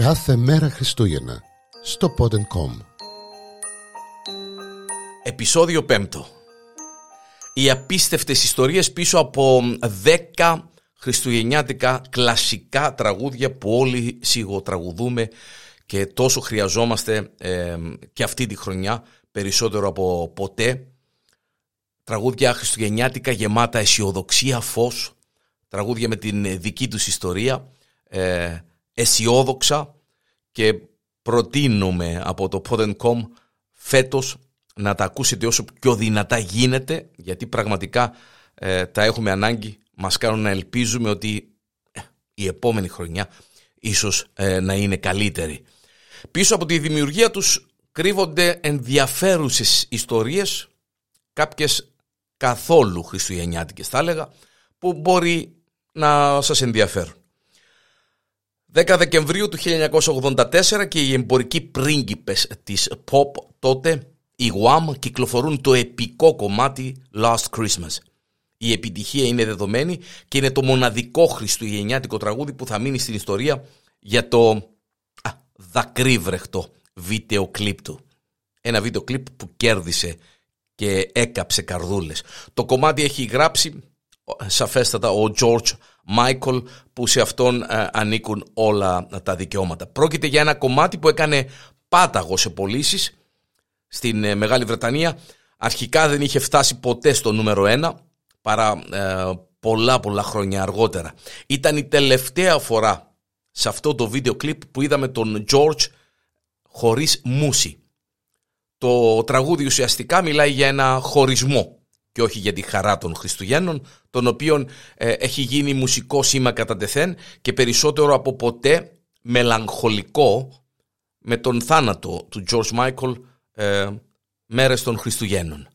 Κάθε μέρα Χριστούγεννα στο Pod.com Επισόδιο 5 Οι απίστευτες ιστορίες πίσω από 10 χριστουγεννιάτικα κλασικά τραγούδια που όλοι σιγοτραγουδούμε και τόσο χρειαζόμαστε ε, και αυτή τη χρονιά περισσότερο από ποτέ. Τραγούδια χριστουγεννιάτικα γεμάτα αισιοδοξία, φως, τραγούδια με την δική τους ιστορία, ε, αισιόδοξα και προτείνουμε από το Pod.com φέτος να τα ακούσετε όσο πιο δυνατά γίνεται γιατί πραγματικά ε, τα έχουμε ανάγκη, μας κάνουν να ελπίζουμε ότι ε, η επόμενη χρονιά ίσως ε, να είναι καλύτερη. Πίσω από τη δημιουργία τους κρύβονται ενδιαφέρουσες ιστορίες, κάποιες καθόλου χριστουγεννιάτικες θα έλεγα, που μπορεί να σας ενδιαφέρουν. 10 Δεκεμβρίου του 1984 και οι εμπορικοί πρίγκιπες της pop τότε, οι Wham, κυκλοφορούν το επικό κομμάτι Last Christmas. Η επιτυχία είναι δεδομένη και είναι το μοναδικό χριστουγεννιάτικο τραγούδι που θα μείνει στην ιστορία για το α, δακρύβρεχτο βίντεο κλιπ του. Ένα βίντεο κλιπ που κέρδισε και έκαψε καρδούλες. Το κομμάτι έχει γράψει σαφέστατα ο George Michael που σε αυτόν ε, ανήκουν όλα τα δικαιώματα. Πρόκειται για ένα κομμάτι που έκανε πάταγο σε πωλήσεις στην ε, Μεγάλη Βρετανία. Αρχικά δεν είχε φτάσει ποτέ στο νούμερο ένα παρά ε, πολλά πολλά χρόνια αργότερα. Ήταν η τελευταία φορά σε αυτό το βίντεο κλιπ που είδαμε τον George χωρίς μουσι. Το τραγούδι ουσιαστικά μιλάει για ένα χωρισμό και όχι για τη χαρά των Χριστουγέννων, τον οποίον ε, έχει γίνει μουσικό σήμα κατά τεθέν και περισσότερο από ποτέ μελαγχολικό με τον θάνατο του George Michael ε, μέρες των Χριστουγέννων.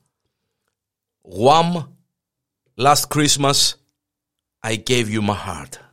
Wham! Last Christmas I gave you my heart.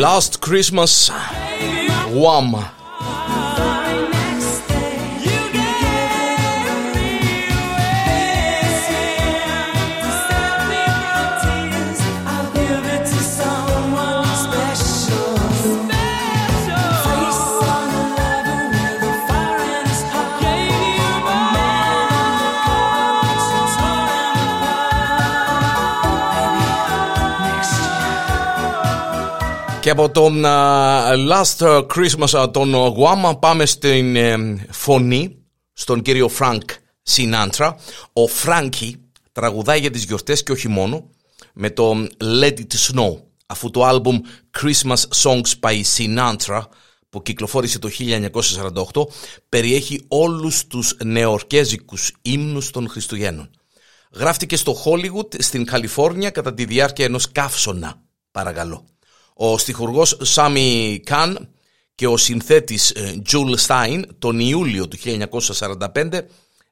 Last Christmas Wham Και από τον Last Christmas τον Guam πάμε στην ε, φωνή στον κύριο Frank Sinatra. Ο Frankie τραγουδάει για τις γιορτές και όχι μόνο με το Let It Snow αφού το άλμπουμ Christmas Songs by Sinatra που κυκλοφόρησε το 1948 περιέχει όλους τους νεορκέζικους ύμνους των Χριστουγέννων. Γράφτηκε στο Hollywood στην Καλιφόρνια κατά τη διάρκεια ενός καύσωνα, παρακαλώ. Ο στιχουργός Σάμι Καν και ο συνθέτης Τζουλ Στάιν τον Ιούλιο του 1945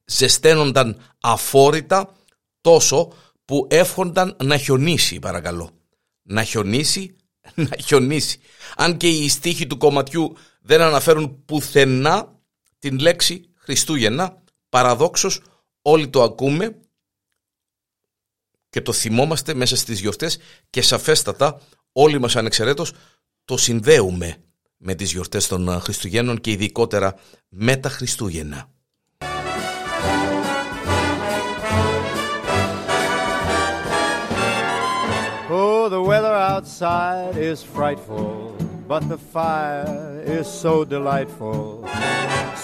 ζεσταίνονταν αφόρητα τόσο που εύχονταν να χιονίσει παρακαλώ. Να χιονίσει, να χιονίσει. Αν και οι στίχοι του κομματιού δεν αναφέρουν πουθενά την λέξη Χριστούγεννα, παραδόξως όλοι το ακούμε και το θυμόμαστε μέσα στις γιορτές και σαφέστατα όλοι μας ανεξαιρέτως το συνδέουμε με τις γιορτές των Χριστουγέννων και ειδικότερα με τα Χριστούγεννα. Oh, the weather outside is frightful, but the fire is so delightful.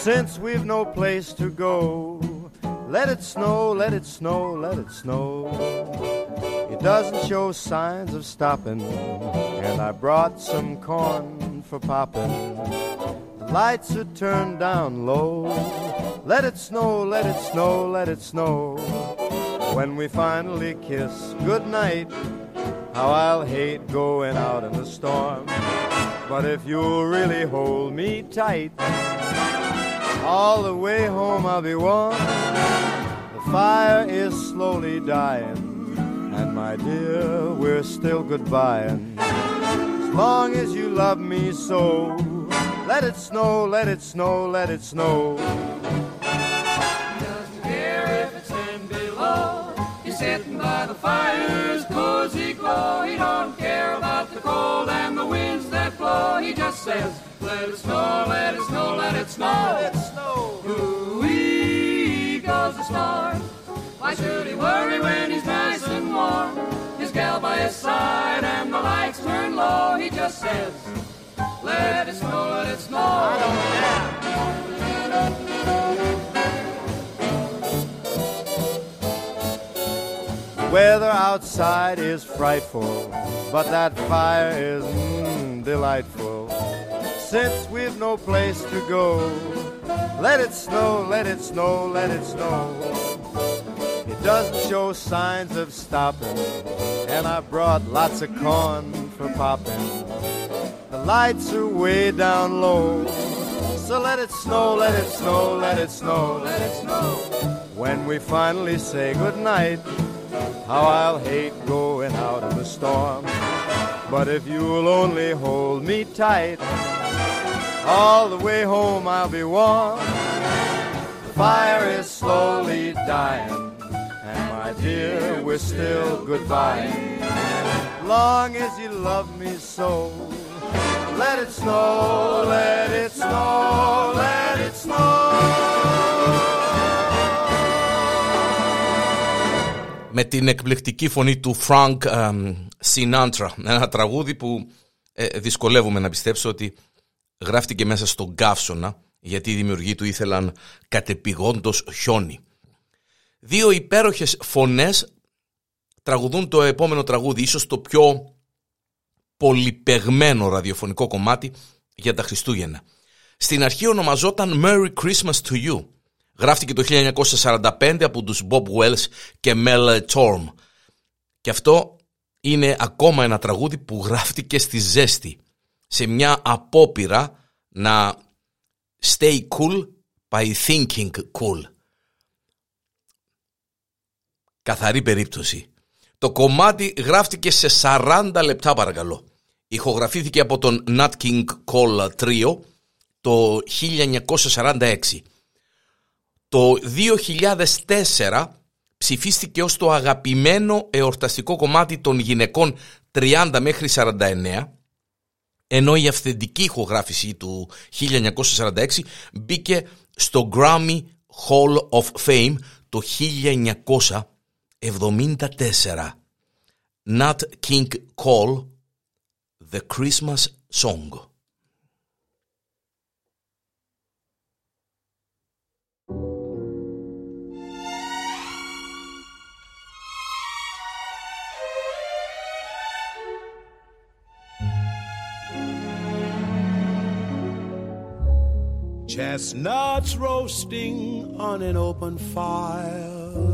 Since we've no place to go, let it snow, let it snow, let it snow. It doesn't show signs of stopping, and I brought some corn for popping. The lights are turned down low. Let it snow, let it snow, let it snow. When we finally kiss goodnight, how I'll hate going out in the storm. But if you'll really hold me tight, all the way home I'll be warm. The fire is slowly dying and my dear, we're still goodbying. As long as you love me so, let it snow, let it snow, let it snow. He doesn't care if it's ten below. He's sitting by the fire's cozy glow. He don't care about the cold and the winds that blow. He just says, let it snow, let it snow, let it snow. Let it snow. Ooh-wee goes the star. Why should he worry when he's nice and warm? His gal by his side and the lights turn low. He just says, let it snow, let it snow. I don't care. Weather outside is frightful, but that fire is mm, delightful. Since we've no place to go, let it snow, let it snow, let it snow. Doesn't show signs of stopping, and I brought lots of corn for popping. The lights are way down low, so let it snow, let it snow, let it snow, let it snow. When we finally say goodnight, how I'll hate going out in the storm. But if you'll only hold me tight, all the way home I'll be warm. The fire is slowly dying, dear, we're still goodbye. Long as you love me so, let it snow, let it snow, let it snow. με την εκπληκτική φωνή του Frank Sinatra. Ένα τραγούδι που ε, δυσκολεύομαι να πιστέψω ότι γράφτηκε μέσα στον καύσωνα γιατί οι δημιουργοί του ήθελαν κατεπηγόντως χιόνι. Δύο υπέροχες φωνές τραγουδούν το επόμενο τραγούδι, ίσως το πιο πολυπεγμένο ραδιοφωνικό κομμάτι για τα Χριστούγεννα. Στην αρχή ονομαζόταν Merry Christmas to You Γράφτηκε το 1945 από τους Bob Wells και Mel Torm. Και αυτό είναι ακόμα ένα τραγούδι που γράφτηκε στη ζέστη. Σε μια απόπειρα να stay cool by thinking cool. Καθαρή περίπτωση. Το κομμάτι γράφτηκε σε 40 λεπτά παρακαλώ. Ηχογραφήθηκε από τον Nat King Cole Trio το 1946. Το 2004 ψηφίστηκε ως το αγαπημένο εορταστικό κομμάτι των γυναικών 30 μέχρι 49 ενώ η αυθεντική ηχογράφηση του 1946 μπήκε στο Grammy Hall of Fame το 1974. Nat King Cole, The Christmas Song. Chestnuts roasting on an open fire.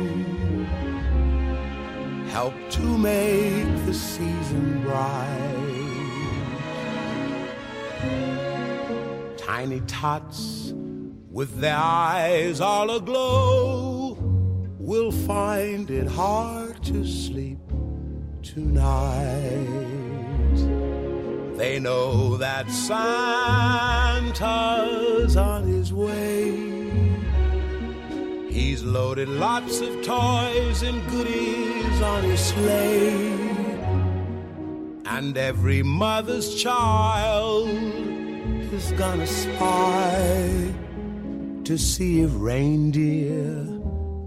help to make the season bright. Tiny tots with their eyes all aglow will find it hard to sleep tonight. They know that Santa's on his way. He's loaded lots of toys and goodies on his sleigh. And every mother's child is gonna spy to see if reindeer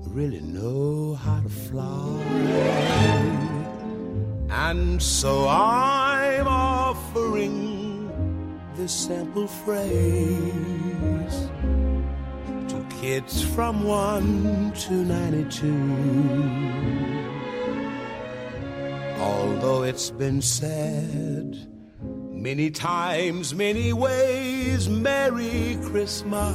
really know how to fly. And so I'm offering this simple phrase to kids from 1 to 92. Although it's been said many times, many ways, Merry Christmas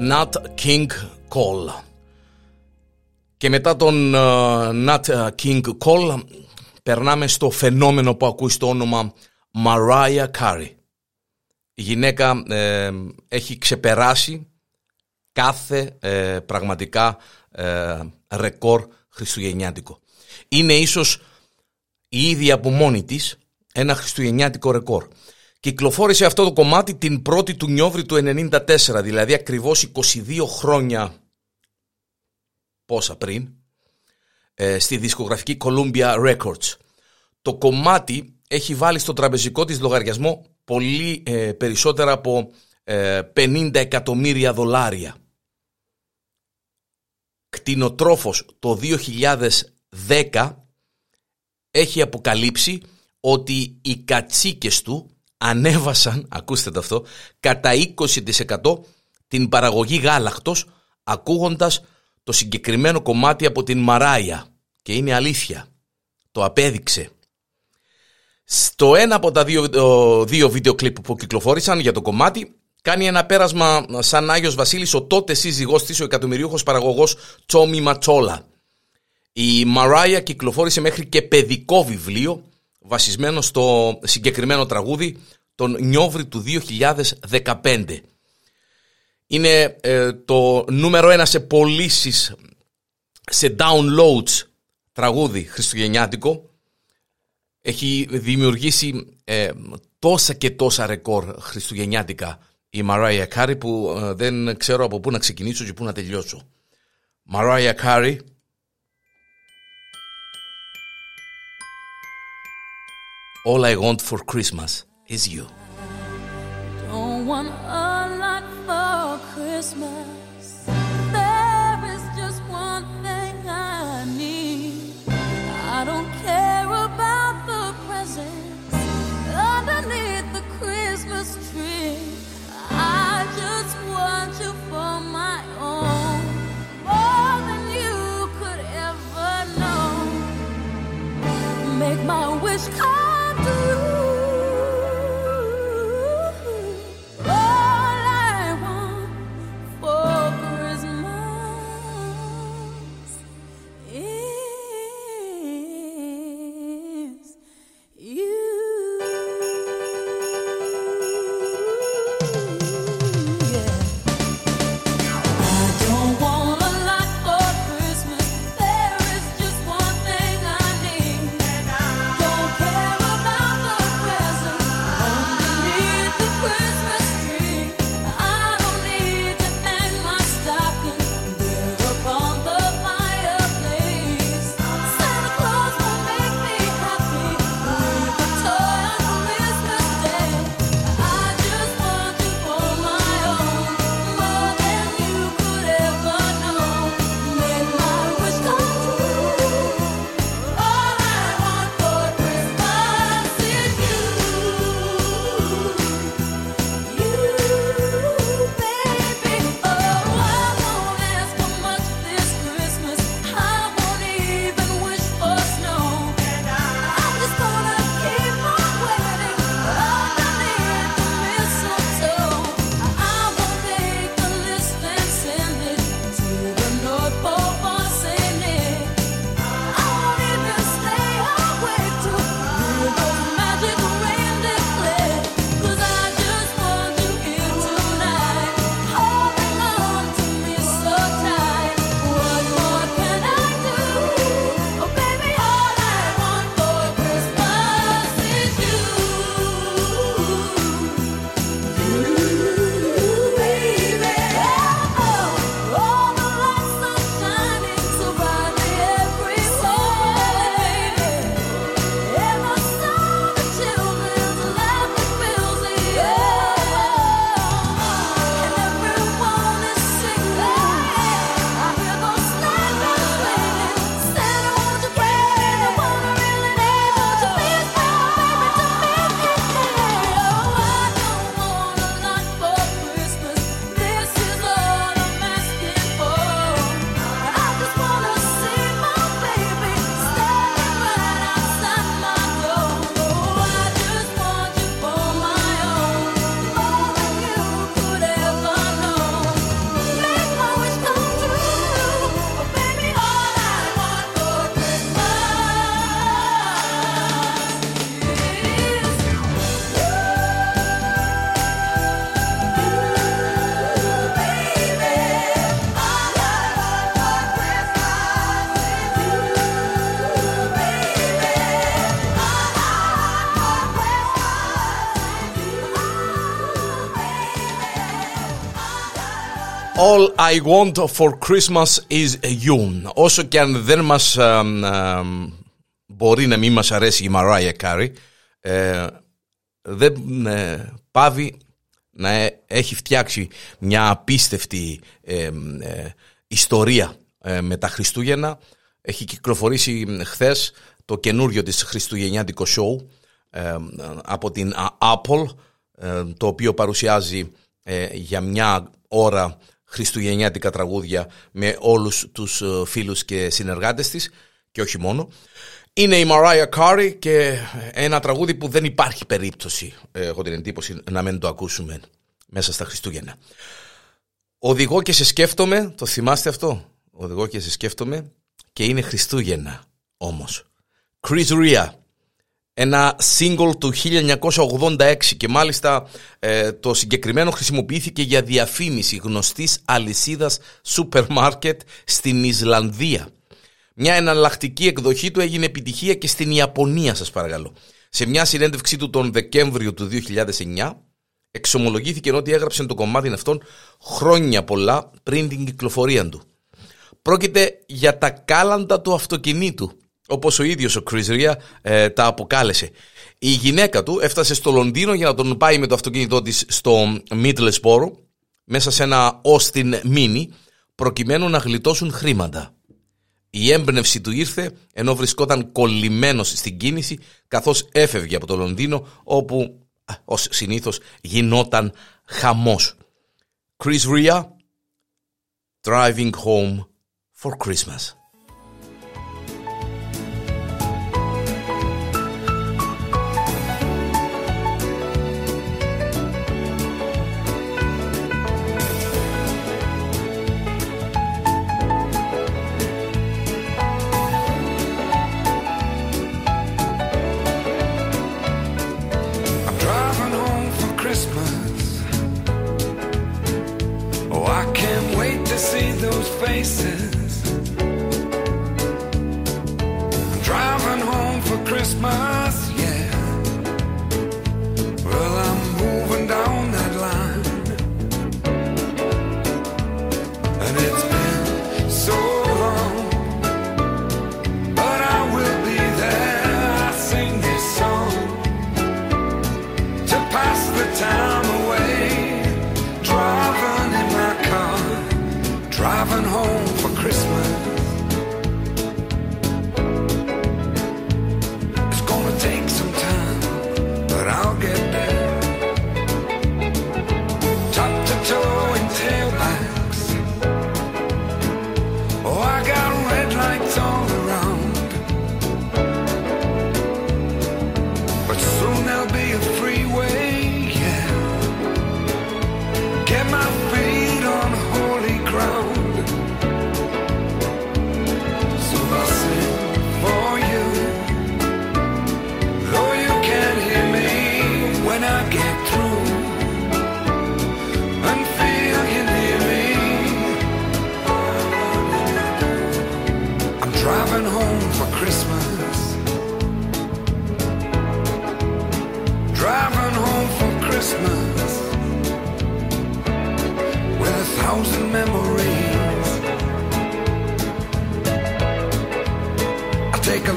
Nat King Cole. Και μετά τον uh, Nat King Cole περνάμε στο φαινόμενο που ακούει στο όνομα Mariah Carey. Η γυναίκα ε, έχει ξεπεράσει κάθε ε, πραγματικά ε, ρεκόρ χριστουγεννιάτικο. Είναι ίσως η ίδια από μόνη της ένα χριστουγεννιάτικο ρεκόρ. Κυκλοφόρησε αυτό το κομμάτι την 1η του Νιόβρη του 1994, δηλαδή ακριβώς 22 χρόνια πόσα πριν, ε, στη δισκογραφική Columbia Records. Το κομμάτι έχει βάλει στο τραπεζικό της λογαριασμό πολύ ε, περισσότερα από ε, 50 εκατομμύρια δολάρια. Κτηνοτρόφος το 2010 έχει αποκαλύψει ότι οι κατσίκες του ανέβασαν, ακούστε το αυτό, κατά 20% την παραγωγή γάλακτος ακούγοντας το συγκεκριμένο κομμάτι από την Μαράια. Και είναι αλήθεια. Το απέδειξε. Στο ένα από τα δύο, δύο βίντεο κλιπ που κυκλοφόρησαν για το κομμάτι κάνει ένα πέρασμα σαν Άγιος Βασίλης ο τότε σύζυγός της, ο εκατομμυριούχος παραγωγός Τσόμι Ματσόλα. Η Μαράια κυκλοφόρησε μέχρι και παιδικό βιβλίο βασισμένο στο συγκεκριμένο τραγούδι τον Νιόβρη του 2015. Είναι ε, το νούμερο ένα σε πωλήσεις, σε downloads τραγούδι χριστουγεννιάτικο. Έχει δημιουργήσει ε, τόσα και τόσα ρεκόρ χριστουγεννιάτικα η Mariah Carey που ε, δεν ξέρω από πού να ξεκινήσω και πού να τελειώσω. Mariah Carey All I want for Christmas is you. Don't want a lot for Christmas. All I want for Christmas is you. Όσο και αν δεν μας α, α, μπορεί να μην μας αρέσει η Mariah Carey, ε, δεν ε, πάβει να ε- έχει φτιάξει μια απίστευτη ε, ε, ιστορία ε, με τα Χριστούγεννα. Έχει κυκλοφορήσει χθες το καινούριο της χριστουγεννιάτικο show ε, από την Α, Apple, ε, το οποίο παρουσιάζει ε, για μια ώρα χριστουγεννιάτικα τραγούδια με όλους τους ε, φίλους και συνεργάτες της και όχι μόνο. Είναι η Mariah Carey και ένα τραγούδι που δεν υπάρχει περίπτωση, ε, έχω την εντύπωση, να μην το ακούσουμε μέσα στα Χριστούγεννα. Οδηγώ και σε σκέφτομαι, το θυμάστε αυτό, οδηγώ και σε σκέφτομαι και είναι Χριστούγεννα όμως. Chris Ria, ένα single του 1986 και μάλιστα ε, το συγκεκριμένο χρησιμοποιήθηκε για διαφήμιση γνωστής αλυσίδας σούπερ μάρκετ στην Ισλανδία. Μια εναλλακτική εκδοχή του έγινε επιτυχία και στην Ιαπωνία σας παρακαλώ. Σε μια συνέντευξή του τον Δεκέμβριο του 2009 εξομολογήθηκε ότι έγραψε το κομμάτι αυτόν χρόνια πολλά πριν την κυκλοφορία του. Πρόκειται για τα κάλαντα του αυτοκινήτου, όπως ο ίδιος ο Chris Ria ε, τα αποκάλεσε. Η γυναίκα του έφτασε στο Λονδίνο για να τον πάει με το αυτοκίνητό της στο Middlesbrough, μέσα σε ένα Austin Mini, προκειμένου να γλιτώσουν χρήματα. Η έμπνευση του ήρθε ενώ βρισκόταν κολλημένος στην κίνηση καθώς έφευγε από το Λονδίνο όπου α, ως συνήθως γινόταν χαμός. Chris Ria, Driving Home for Christmas. last.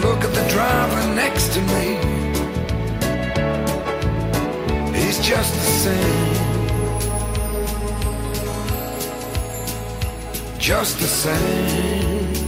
Look at the driver next to me. He's just the same. Just the same.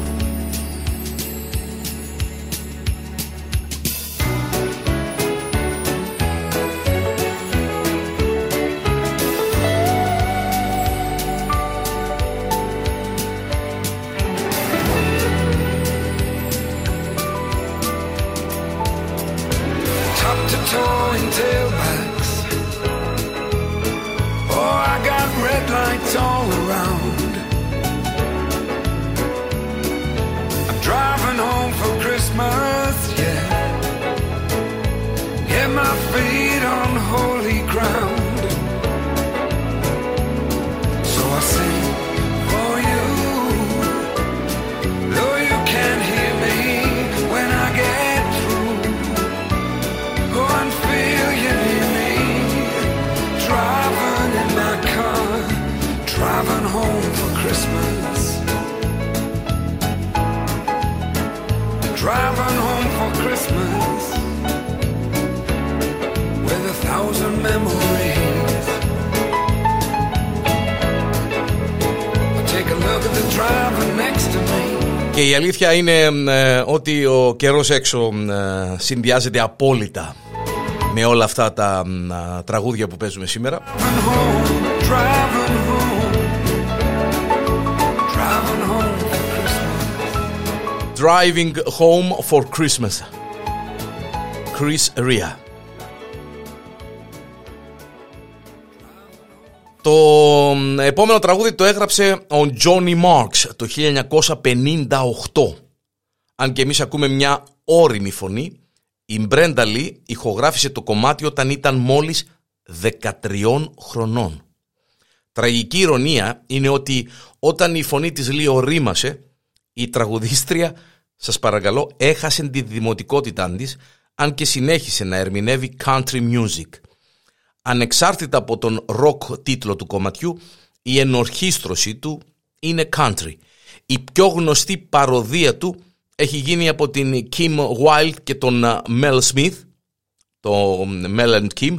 Και η αλήθεια είναι ε, ότι ο καιρός έξω ε, συνδυάζεται απόλυτα με όλα αυτά τα ε, τραγούδια που παίζουμε σήμερα. Driving home, driving home, driving home for Christmas. Driving Home for Christmas. Chris Ria. Το επόμενο τραγούδι το έγραψε ο Johnny Marks το 1958 αν και εμείς ακούμε μια όρημη φωνή, η Μπρέντα Λί ηχογράφησε το κομμάτι όταν ήταν μόλις 13 χρονών. Τραγική ηρωνία είναι ότι όταν η φωνή της Λί ορίμασε, η τραγουδίστρια, σας παρακαλώ, έχασε τη δημοτικότητά της, αν και συνέχισε να ερμηνεύει country music. Ανεξάρτητα από τον rock τίτλο του κομματιού, η ενορχίστρωση του είναι country. Η πιο γνωστή παροδία του έχει γίνει από την Kim Wilde και τον uh, Mel Smith, το Mel and Kim.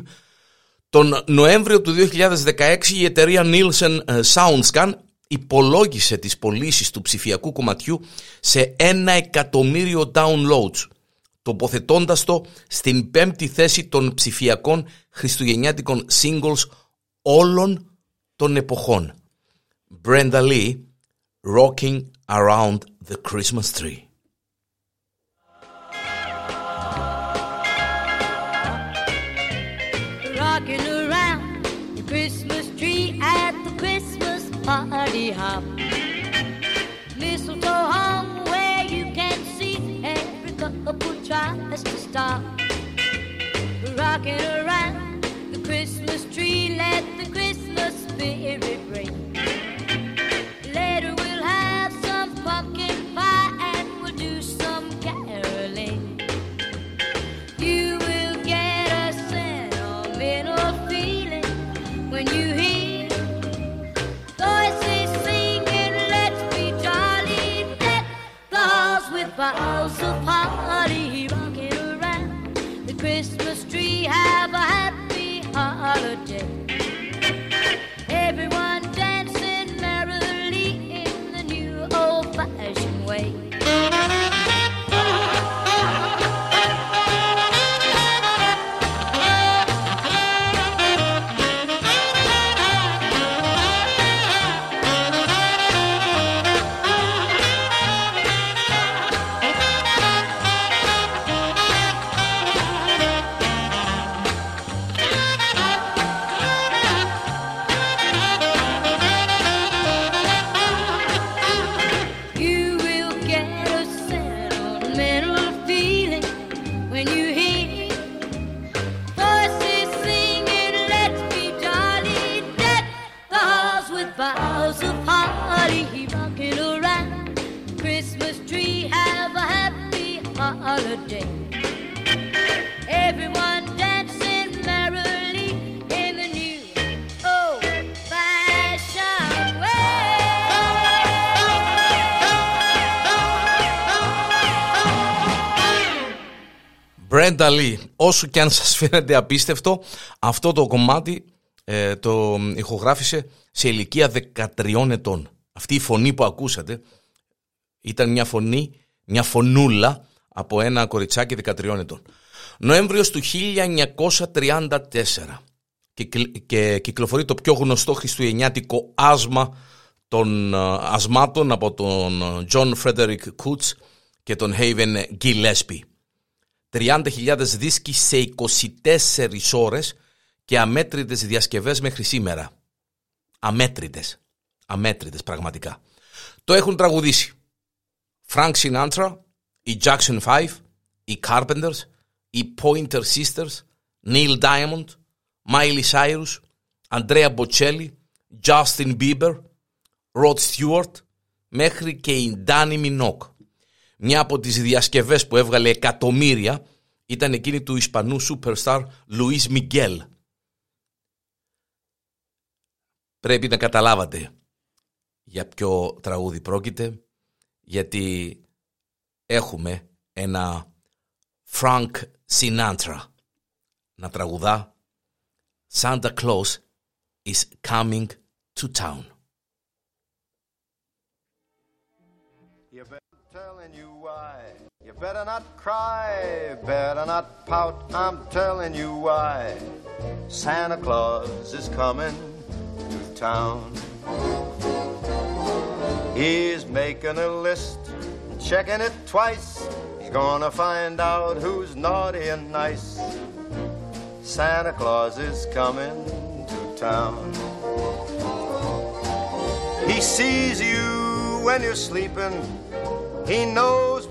Τον Νοέμβριο του 2016 η εταιρεία Nielsen uh, Soundscan υπολόγισε τις πωλήσεις του ψηφιακού κομματιού σε ένα εκατομμύριο downloads, τοποθετώντας το στην πέμπτη θέση των ψηφιακών χριστουγεννιάτικων singles όλων των εποχών. Brenda Lee, Rocking Around the Christmas Tree. Rocking around. The Christmas tree, let the Christmas spirit Brenda Lee, όσο και αν σας φαίνεται απίστευτο, αυτό το κομμάτι ε, το ηχογράφησε σε ηλικία 13 ετών. Αυτή η φωνή που ακούσατε ήταν μια φωνή, μια φωνούλα από ένα κοριτσάκι 13 ετών. Νοέμβριος του 1934 και, κυκλ- και κυκλοφορεί το πιο γνωστό χριστουγεννιάτικο άσμα των ε, ασμάτων από τον John Frederick Coots και τον Haven Gillespie. 30.000 δίσκοι σε 24 ώρες και αμέτρητες διασκευές μέχρι σήμερα. Αμέτρητες. Αμέτρητες πραγματικά. Το έχουν τραγουδήσει Frank Sinatra, οι Jackson 5, οι Carpenters, οι Pointer Sisters, Neil Diamond, Miley Cyrus, Andrea Bocelli, Justin Bieber, Rod Stewart, μέχρι και η Danny Minogue. Μια από τις διασκευές που έβγαλε εκατομμύρια ήταν εκείνη του Ισπανού superstar Luis Miguel. Πρέπει να καταλάβατε για ποιο τραγούδι πρόκειται, γιατί έχουμε ένα Frank Sinatra να τραγουδά Santa Claus is coming to town. Better not cry, better not pout. I'm telling you why. Santa Claus is coming to town. He's making a list, checking it twice. He's gonna find out who's naughty and nice. Santa Claus is coming to town. He sees you when you're sleeping. He knows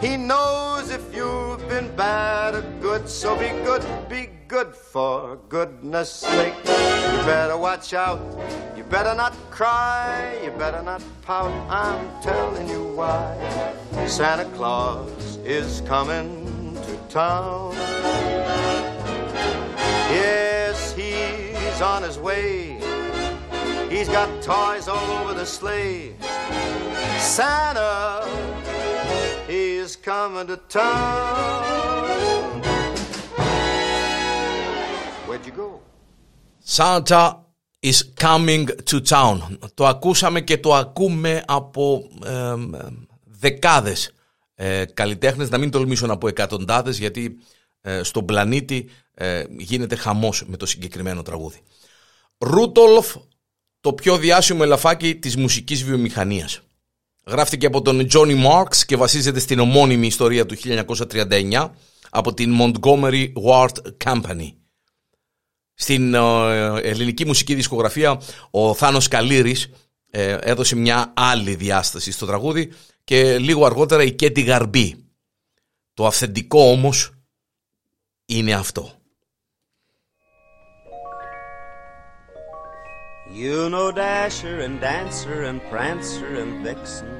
He knows if you've been bad or good, so be good, be good for goodness sake. You better watch out, you better not cry, you better not pout. I'm telling you why Santa Claus is coming to town. Yes, he's on his way. He's got toys all over the sleigh. Santa, coming to town. Where'd you go? Santa is coming to town. Το ακούσαμε και το ακούμε από ε, δεκάδες ε, καλλιτέχνες, να μην τολμήσω να πω εκατοντάδες, γιατί ε, στον πλανήτη ε, γίνεται χαμός με το συγκεκριμένο τραγούδι. Ρούτολφ, το πιο διάσημο ελαφάκι της μουσικής βιομηχανίας. Γράφτηκε από τον Johnny Marks και βασίζεται στην ομώνυμη ιστορία του 1939 από την Montgomery Ward Company. Στην ε, ελληνική μουσική δισκογραφία ο Θάνος Καλύρης ε, έδωσε μια άλλη διάσταση στο τραγούδι και λίγο αργότερα η Κέτι Γαρμπή. Το αυθεντικό όμως είναι αυτό. You know Dasher and Dancer and Prancer and Vixen,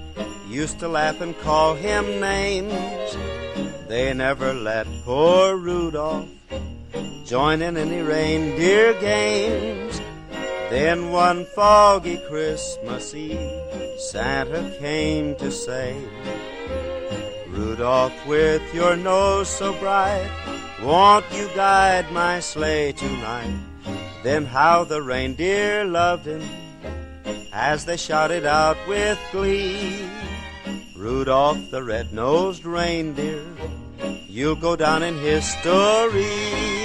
used to laugh and call him names. They never let poor Rudolph join in any reindeer games. Then one foggy Christmas Eve, Santa came to say, Rudolph, with your nose so bright, won't you guide my sleigh tonight? Then how the reindeer loved him as they shouted out with glee. Rudolph the red-nosed reindeer, you'll go down in history.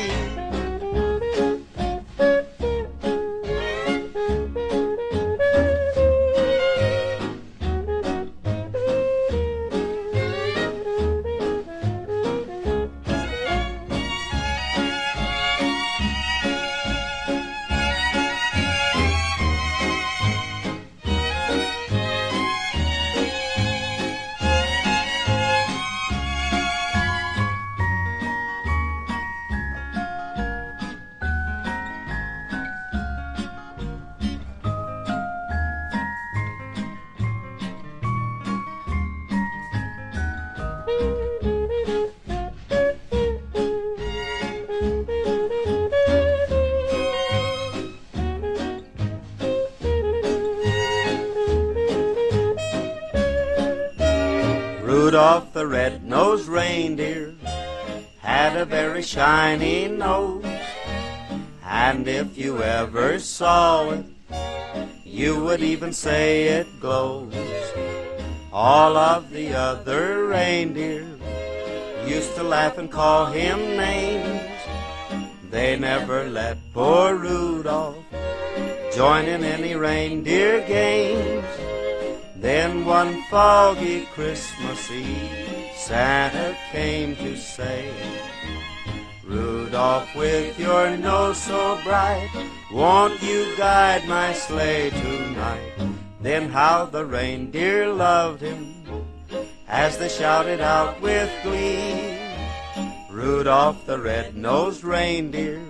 And if you ever saw it, you would even say it glows. All of the other reindeer used to laugh and call him names. They never let poor Rudolph join in any reindeer games. Then one foggy Christmas Eve, Santa came to say, Rudolph, with your nose so bright, won't you guide my sleigh tonight? Then how the reindeer loved him as they shouted out with glee. Rudolph the red-nosed reindeer,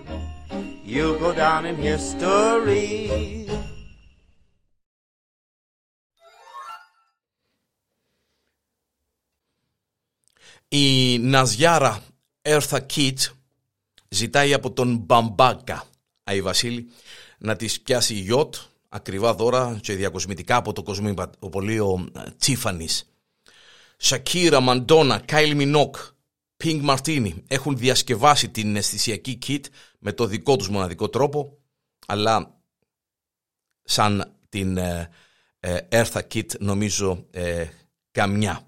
you'll go down in history. Η Ναζιάρα Έρθα Κίτ ζητάει από τον Μπαμπάκα Αϊ Βασίλη να της πιάσει γιότ, ακριβά δώρα και διακοσμητικά από το κοσμοπολείο Τσίφανης. Σακύρα, Μαντόνα, Κάιλ Μινόκ, Πινγκ Μαρτίνι έχουν διασκευάσει την αισθησιακή kit με το δικό τους μοναδικό τρόπο, αλλά σαν την ε, ε, Eartha Kit νομίζω ε, καμιά.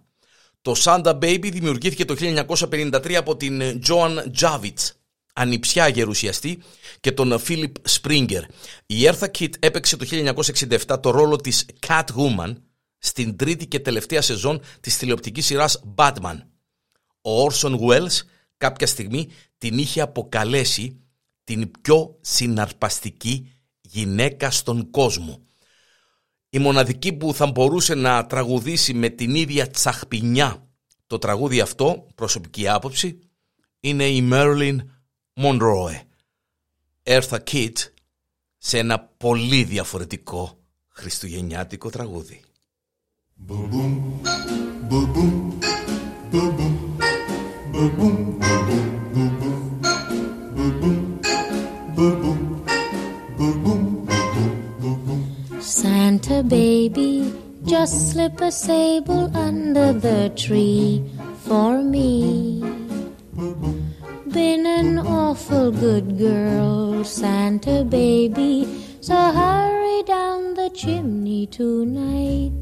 Το Santa Baby δημιουργήθηκε το 1953 από την Joan Javits, ανιψιά γερουσιαστή και τον Philip Springer. Η Eartha Kit έπαιξε το 1967 το ρόλο της Catwoman στην τρίτη και τελευταία σεζόν της τηλεοπτικής σειράς Batman. Ο Orson Welles κάποια στιγμή την είχε αποκαλέσει την πιο συναρπαστική γυναίκα στον κόσμο. Η μοναδική που θα μπορούσε να τραγουδήσει με την ίδια τσαχπινιά το τραγούδι αυτό, προσωπική άποψη, είναι η Marilyn Μονρόε, Έρθα Κίτ σε ένα πολύ διαφορετικό χριστουγεννιάτικο τραγούδι. Santa baby, just slip a sable under the tree for me. Been an awful good girl, Santa baby, so hurry down the chimney tonight.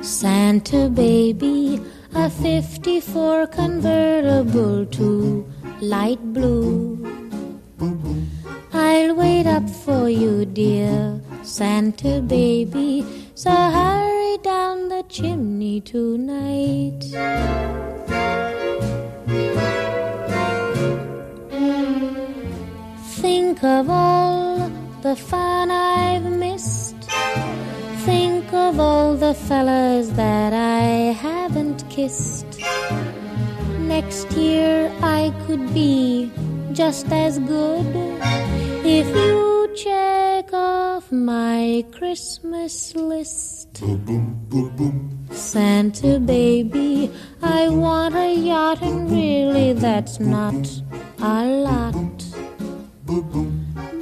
Santa baby, a 54 convertible to light blue. I'll wait up for you, dear Santa baby. So hurry chimney tonight. Think of all the fun I've missed. Think of all the fellas that I haven't kissed. Next year I could be just as good if you check off my Christmas list. Santa baby, I want a yacht, and really that's not a lot.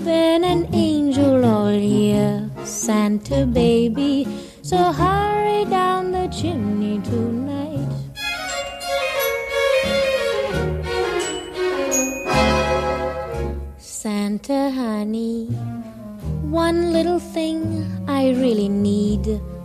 Been an angel all year, Santa baby, so hurry down the chimney tonight. Santa honey, one little thing I really need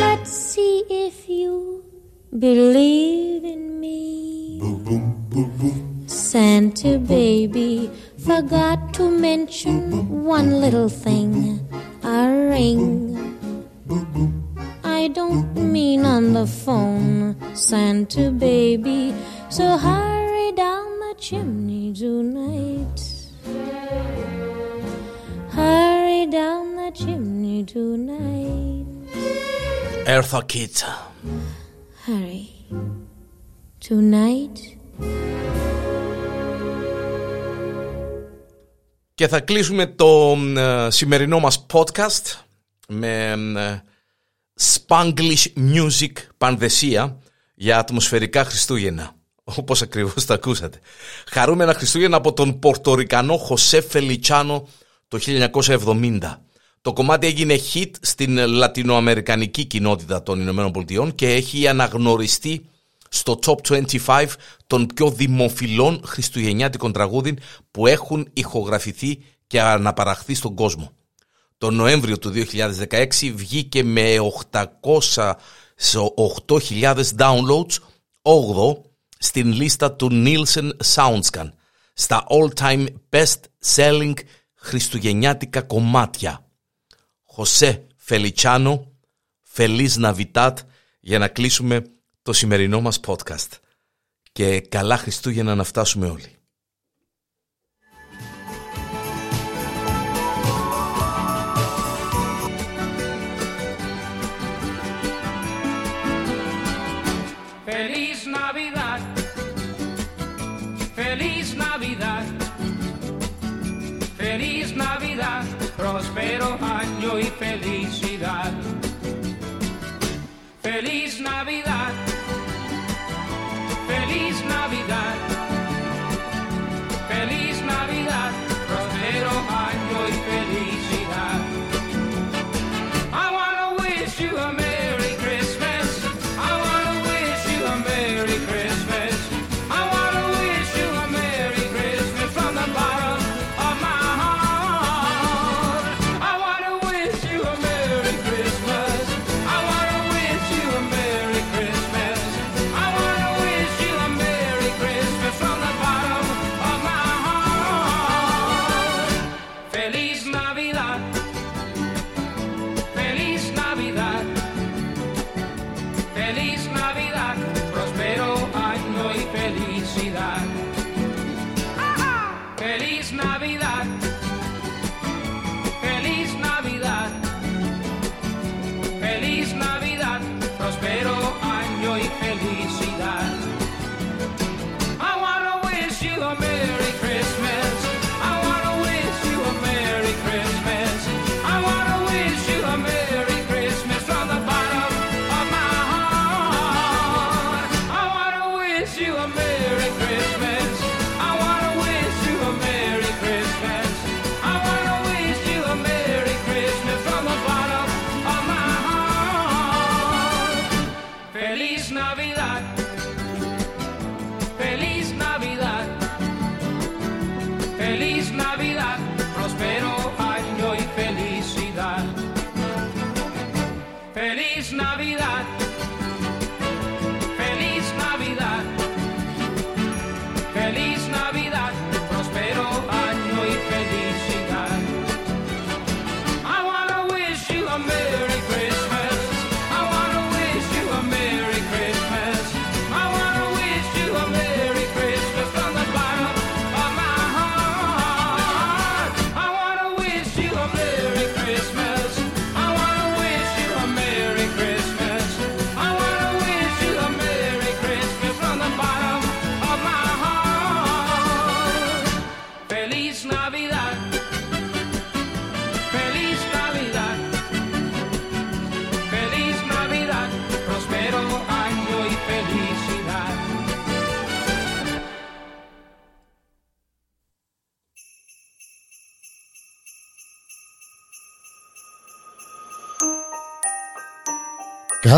Let's see if you believe in me. Santa baby forgot to mention one little thing a ring. I don't mean on the phone, Santa baby. So hurry down the chimney tonight. Hurry down the chimney tonight. Eartha Kitt. Hurry. Tonight. Και θα κλείσουμε το ε, σημερινό μας podcast με ε, Spanglish Music Πανδεσία για ατμοσφαιρικά Χριστούγεννα. Όπως ακριβώς τα ακούσατε. Χαρούμενα Χριστούγεννα από τον Πορτορικανό Χωσέ Φελιτσάνο το 1970. Το κομμάτι έγινε hit στην λατινοαμερικανική κοινότητα των Ηνωμένων Πολιτειών και έχει αναγνωριστεί στο top 25 των πιο δημοφιλών χριστουγεννιάτικων τραγούδιν που έχουν ηχογραφηθεί και αναπαραχθεί στον κόσμο. Το Νοέμβριο του 2016 βγήκε με 808.000 downloads, 8 στην λίστα του Nielsen Soundscan, στα all-time best-selling χριστουγεννιάτικα κομμάτια. Χωσέ Φελιτσάνο, Φελίς Ναβιτάτ, για να κλείσουμε το σημερινό μας podcast. Και καλά Χριστούγεννα να φτάσουμε όλοι. e feliz.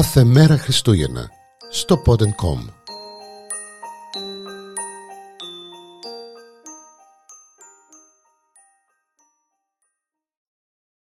κάθε μέρα Χριστούγεννα στο pod.com.